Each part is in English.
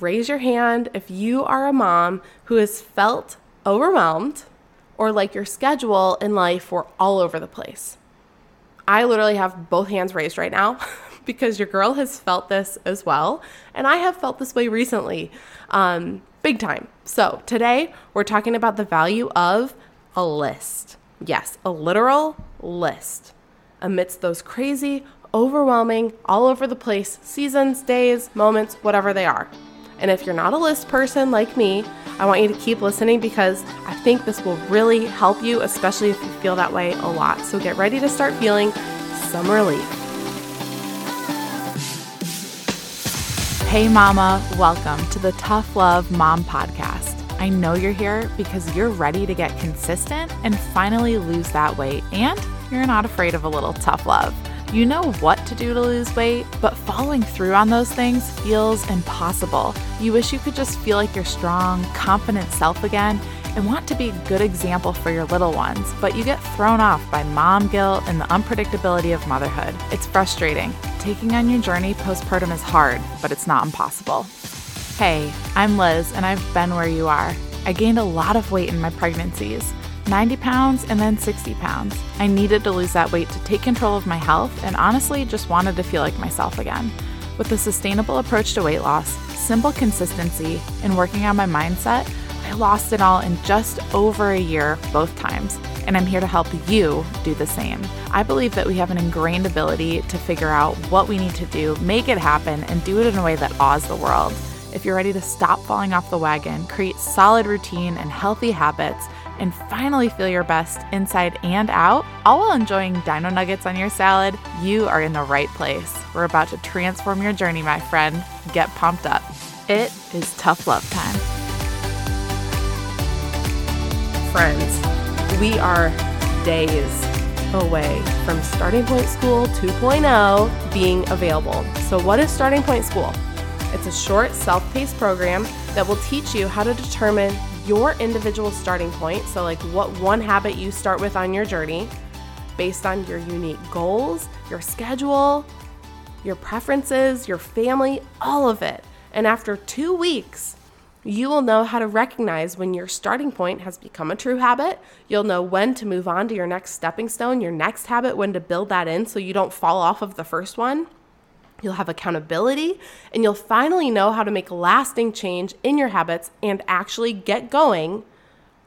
raise your hand if you are a mom who has felt overwhelmed or like your schedule in life were all over the place. I literally have both hands raised right now because your girl has felt this as well. And I have felt this way recently, um, big time. So today we're talking about the value of a list. Yes, a literal list amidst those crazy, overwhelming, all over the place seasons, days, moments, whatever they are. And if you're not a list person like me, I want you to keep listening because I think this will really help you, especially if you feel that way a lot. So get ready to start feeling some relief. Hey, Mama, welcome to the Tough Love Mom Podcast. I know you're here because you're ready to get consistent and finally lose that weight, and you're not afraid of a little tough love. You know what to do to lose weight, but following through on those things feels impossible. You wish you could just feel like your strong, confident self again and want to be a good example for your little ones, but you get thrown off by mom guilt and the unpredictability of motherhood. It's frustrating. Taking on your journey postpartum is hard, but it's not impossible. Hey, I'm Liz, and I've been where you are. I gained a lot of weight in my pregnancies. 90 pounds and then 60 pounds. I needed to lose that weight to take control of my health and honestly just wanted to feel like myself again. With a sustainable approach to weight loss, simple consistency, and working on my mindset, I lost it all in just over a year both times, and I'm here to help you do the same. I believe that we have an ingrained ability to figure out what we need to do, make it happen, and do it in a way that awes the world. If you're ready to stop falling off the wagon, create solid routine and healthy habits, and finally feel your best inside and out, all while enjoying dino nuggets on your salad, you are in the right place. We're about to transform your journey, my friend. Get pumped up. It is tough love time. Friends, we are days away from Starting Point School 2.0 being available. So, what is Starting Point School? It's a short, self paced program that will teach you how to determine your individual starting point. So, like what one habit you start with on your journey based on your unique goals, your schedule, your preferences, your family, all of it. And after two weeks, you will know how to recognize when your starting point has become a true habit. You'll know when to move on to your next stepping stone, your next habit, when to build that in so you don't fall off of the first one. You'll have accountability and you'll finally know how to make lasting change in your habits and actually get going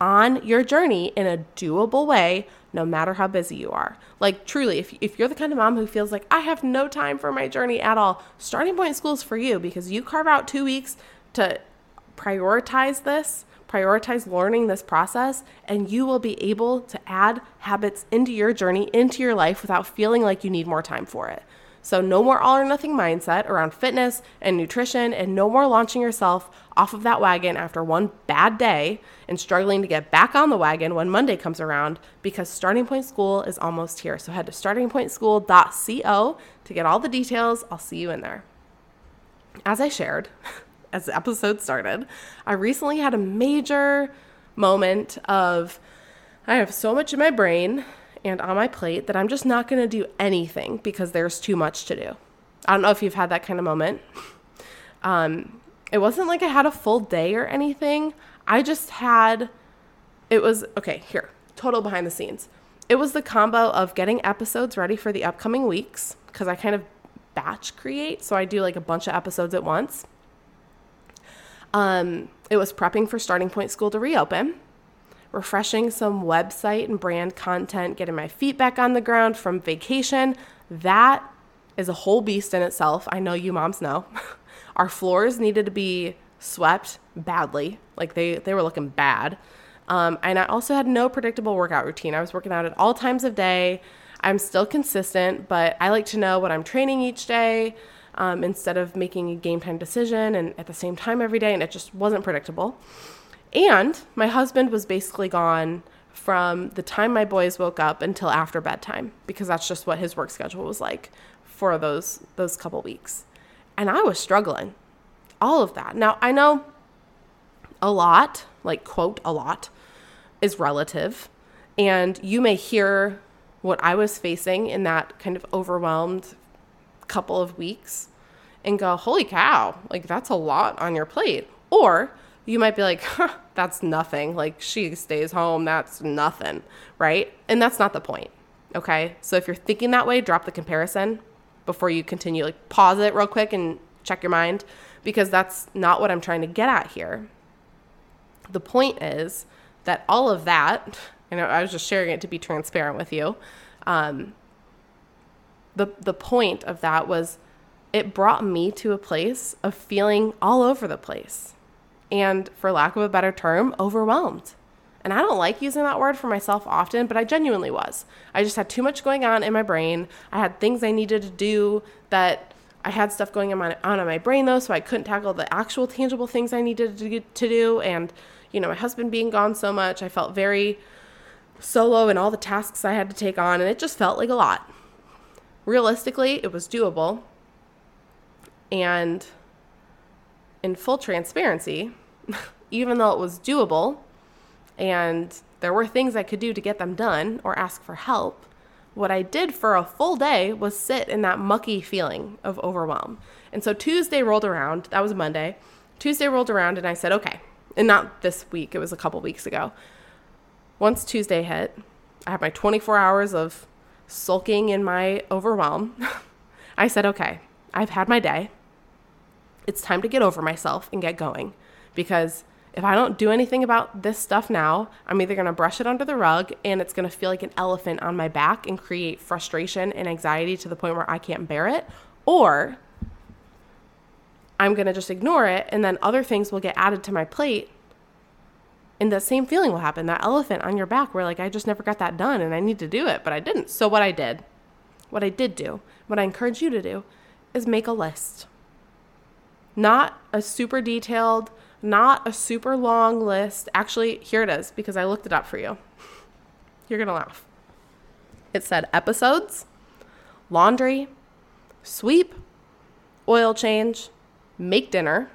on your journey in a doable way, no matter how busy you are. Like, truly, if, if you're the kind of mom who feels like I have no time for my journey at all, Starting Point School is for you because you carve out two weeks to prioritize this, prioritize learning this process, and you will be able to add habits into your journey, into your life without feeling like you need more time for it. So, no more all or nothing mindset around fitness and nutrition, and no more launching yourself off of that wagon after one bad day and struggling to get back on the wagon when Monday comes around because Starting Point School is almost here. So, head to startingpointschool.co to get all the details. I'll see you in there. As I shared, as the episode started, I recently had a major moment of I have so much in my brain and on my plate that I'm just not going to do anything because there's too much to do. I don't know if you've had that kind of moment. Um, it wasn't like I had a full day or anything. I just had, it was, okay, here, total behind the scenes. It was the combo of getting episodes ready for the upcoming weeks because I kind of batch create. So I do like a bunch of episodes at once. Um, it was prepping for Starting Point School to reopen refreshing some website and brand content, getting my feet back on the ground from vacation. That is a whole beast in itself. I know you moms know. Our floors needed to be swept badly, like they, they were looking bad. Um, and I also had no predictable workout routine. I was working out at all times of day. I'm still consistent, but I like to know what I'm training each day um, instead of making a game time decision and at the same time every day, and it just wasn't predictable. And my husband was basically gone from the time my boys woke up until after bedtime because that's just what his work schedule was like for those those couple weeks. And I was struggling. All of that. Now, I know a lot, like quote a lot is relative, and you may hear what I was facing in that kind of overwhelmed couple of weeks and go, holy cow, like that's a lot on your plate. Or you might be like, huh, that's nothing. Like she stays home, that's nothing, right? And that's not the point. Okay. So if you're thinking that way, drop the comparison before you continue. Like pause it real quick and check your mind because that's not what I'm trying to get at here. The point is that all of that, you know, I was just sharing it to be transparent with you. Um, the the point of that was it brought me to a place of feeling all over the place and for lack of a better term overwhelmed. And i don't like using that word for myself often but i genuinely was. I just had too much going on in my brain. I had things i needed to do that i had stuff going on, in my brain though so i couldn't tackle the actual tangible things i needed to, to do. And you know my husband being gone so much i felt very solo in all the tasks i had to take on and it just felt like a lot. Realistically, it was doable. And in full transparency, even though it was doable and there were things I could do to get them done or ask for help, what I did for a full day was sit in that mucky feeling of overwhelm. And so Tuesday rolled around, that was Monday. Tuesday rolled around and I said, okay, and not this week, it was a couple weeks ago. Once Tuesday hit, I had my 24 hours of sulking in my overwhelm, I said, okay, I've had my day. It's time to get over myself and get going because if I don't do anything about this stuff now, I'm either going to brush it under the rug and it's going to feel like an elephant on my back and create frustration and anxiety to the point where I can't bear it, or I'm going to just ignore it and then other things will get added to my plate and that same feeling will happen that elephant on your back where like i just never got that done and i need to do it but i didn't. So what i did what i did do what i encourage you to do is make a list. Not a super detailed not a super long list actually here it is because i looked it up for you you're gonna laugh it said episodes laundry sweep oil change make dinner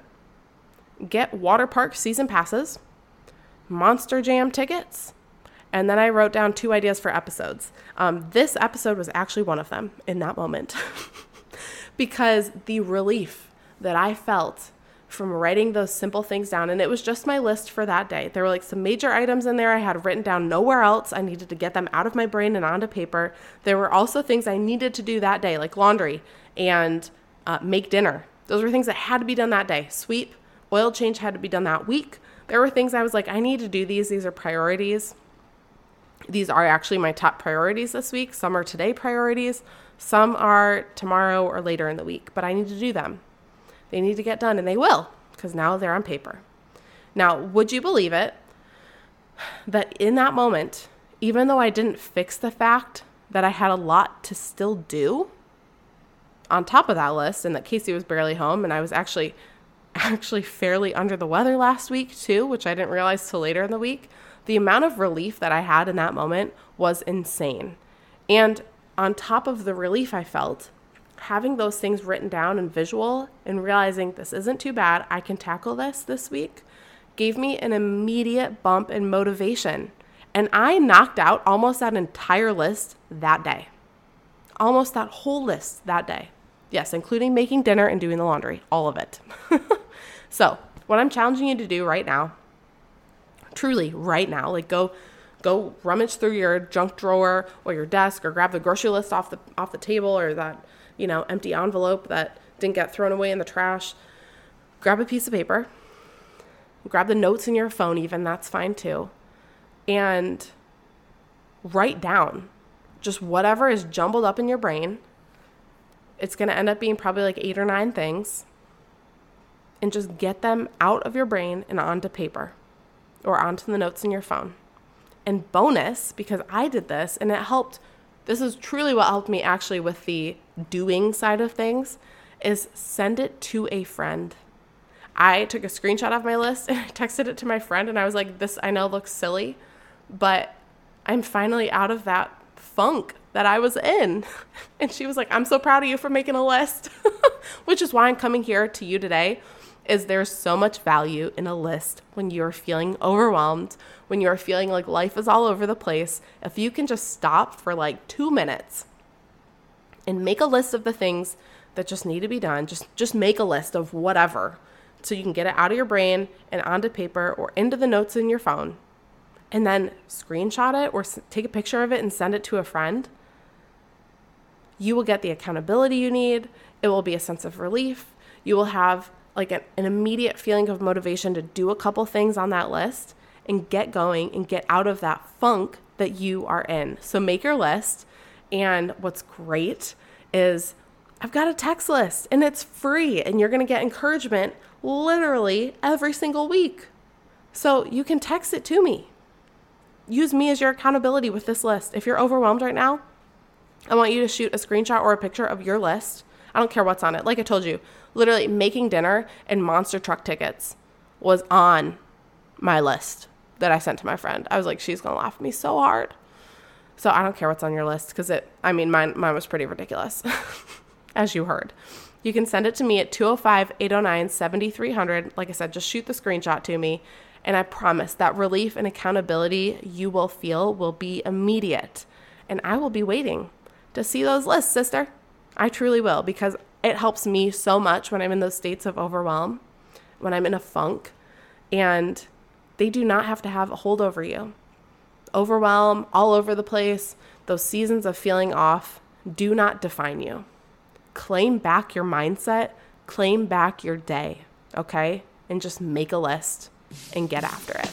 get water park season passes Monster Jam tickets. And then I wrote down two ideas for episodes. Um, this episode was actually one of them in that moment because the relief that I felt from writing those simple things down, and it was just my list for that day. There were like some major items in there I had written down nowhere else. I needed to get them out of my brain and onto paper. There were also things I needed to do that day, like laundry and uh, make dinner. Those were things that had to be done that day. Sweep, oil change had to be done that week there were things I was like, I need to do these. These are priorities. These are actually my top priorities this week. Some are today priorities, some are tomorrow or later in the week, but I need to do them. They need to get done, and they will because now they're on paper. Now, would you believe it that in that moment, even though I didn't fix the fact that I had a lot to still do on top of that list, and that Casey was barely home, and I was actually actually fairly under the weather last week, too, which I didn't realize till later in the week. The amount of relief that I had in that moment was insane. And on top of the relief I felt, having those things written down and visual and realizing this isn't too bad, I can tackle this this week, gave me an immediate bump in motivation. And I knocked out almost that entire list that day. Almost that whole list that day. Yes, including making dinner and doing the laundry, all of it. So, what I'm challenging you to do right now, truly right now, like go go rummage through your junk drawer or your desk or grab the grocery list off the off the table or that, you know, empty envelope that didn't get thrown away in the trash. Grab a piece of paper. Grab the notes in your phone even, that's fine too. And write down just whatever is jumbled up in your brain. It's going to end up being probably like 8 or 9 things and just get them out of your brain and onto paper or onto the notes in your phone. And bonus, because I did this and it helped, this is truly what helped me actually with the doing side of things, is send it to a friend. I took a screenshot of my list and I texted it to my friend and I was like, this I know looks silly, but I'm finally out of that funk that I was in. And she was like, I'm so proud of you for making a list, which is why I'm coming here to you today is there's so much value in a list when you're feeling overwhelmed, when you're feeling like life is all over the place. If you can just stop for like two minutes and make a list of the things that just need to be done. Just just make a list of whatever so you can get it out of your brain and onto paper or into the notes in your phone. And then screenshot it or take a picture of it and send it to a friend. You will get the accountability you need. It will be a sense of relief. You will have like an, an immediate feeling of motivation to do a couple things on that list and get going and get out of that funk that you are in. So make your list. And what's great is I've got a text list and it's free, and you're going to get encouragement literally every single week. So you can text it to me. Use me as your accountability with this list. If you're overwhelmed right now, I want you to shoot a screenshot or a picture of your list. I don't care what's on it. Like I told you, literally making dinner and monster truck tickets was on my list that I sent to my friend. I was like, she's gonna laugh at me so hard. So I don't care what's on your list because it. I mean, mine mine was pretty ridiculous, as you heard. You can send it to me at 205 809 7300. Like I said, just shoot the screenshot to me. And I promise that relief and accountability you will feel will be immediate. And I will be waiting to see those lists, sister. I truly will because it helps me so much when I'm in those states of overwhelm, when I'm in a funk. And they do not have to have a hold over you. Overwhelm all over the place, those seasons of feeling off do not define you. Claim back your mindset, claim back your day, okay? And just make a list and get after it.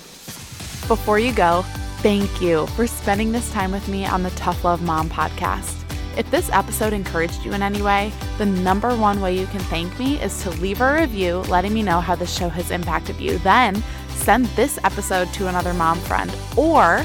Before you go, thank you for spending this time with me on the Tough Love Mom podcast. If this episode encouraged you in any way, the number one way you can thank me is to leave a review letting me know how the show has impacted you. Then send this episode to another mom friend or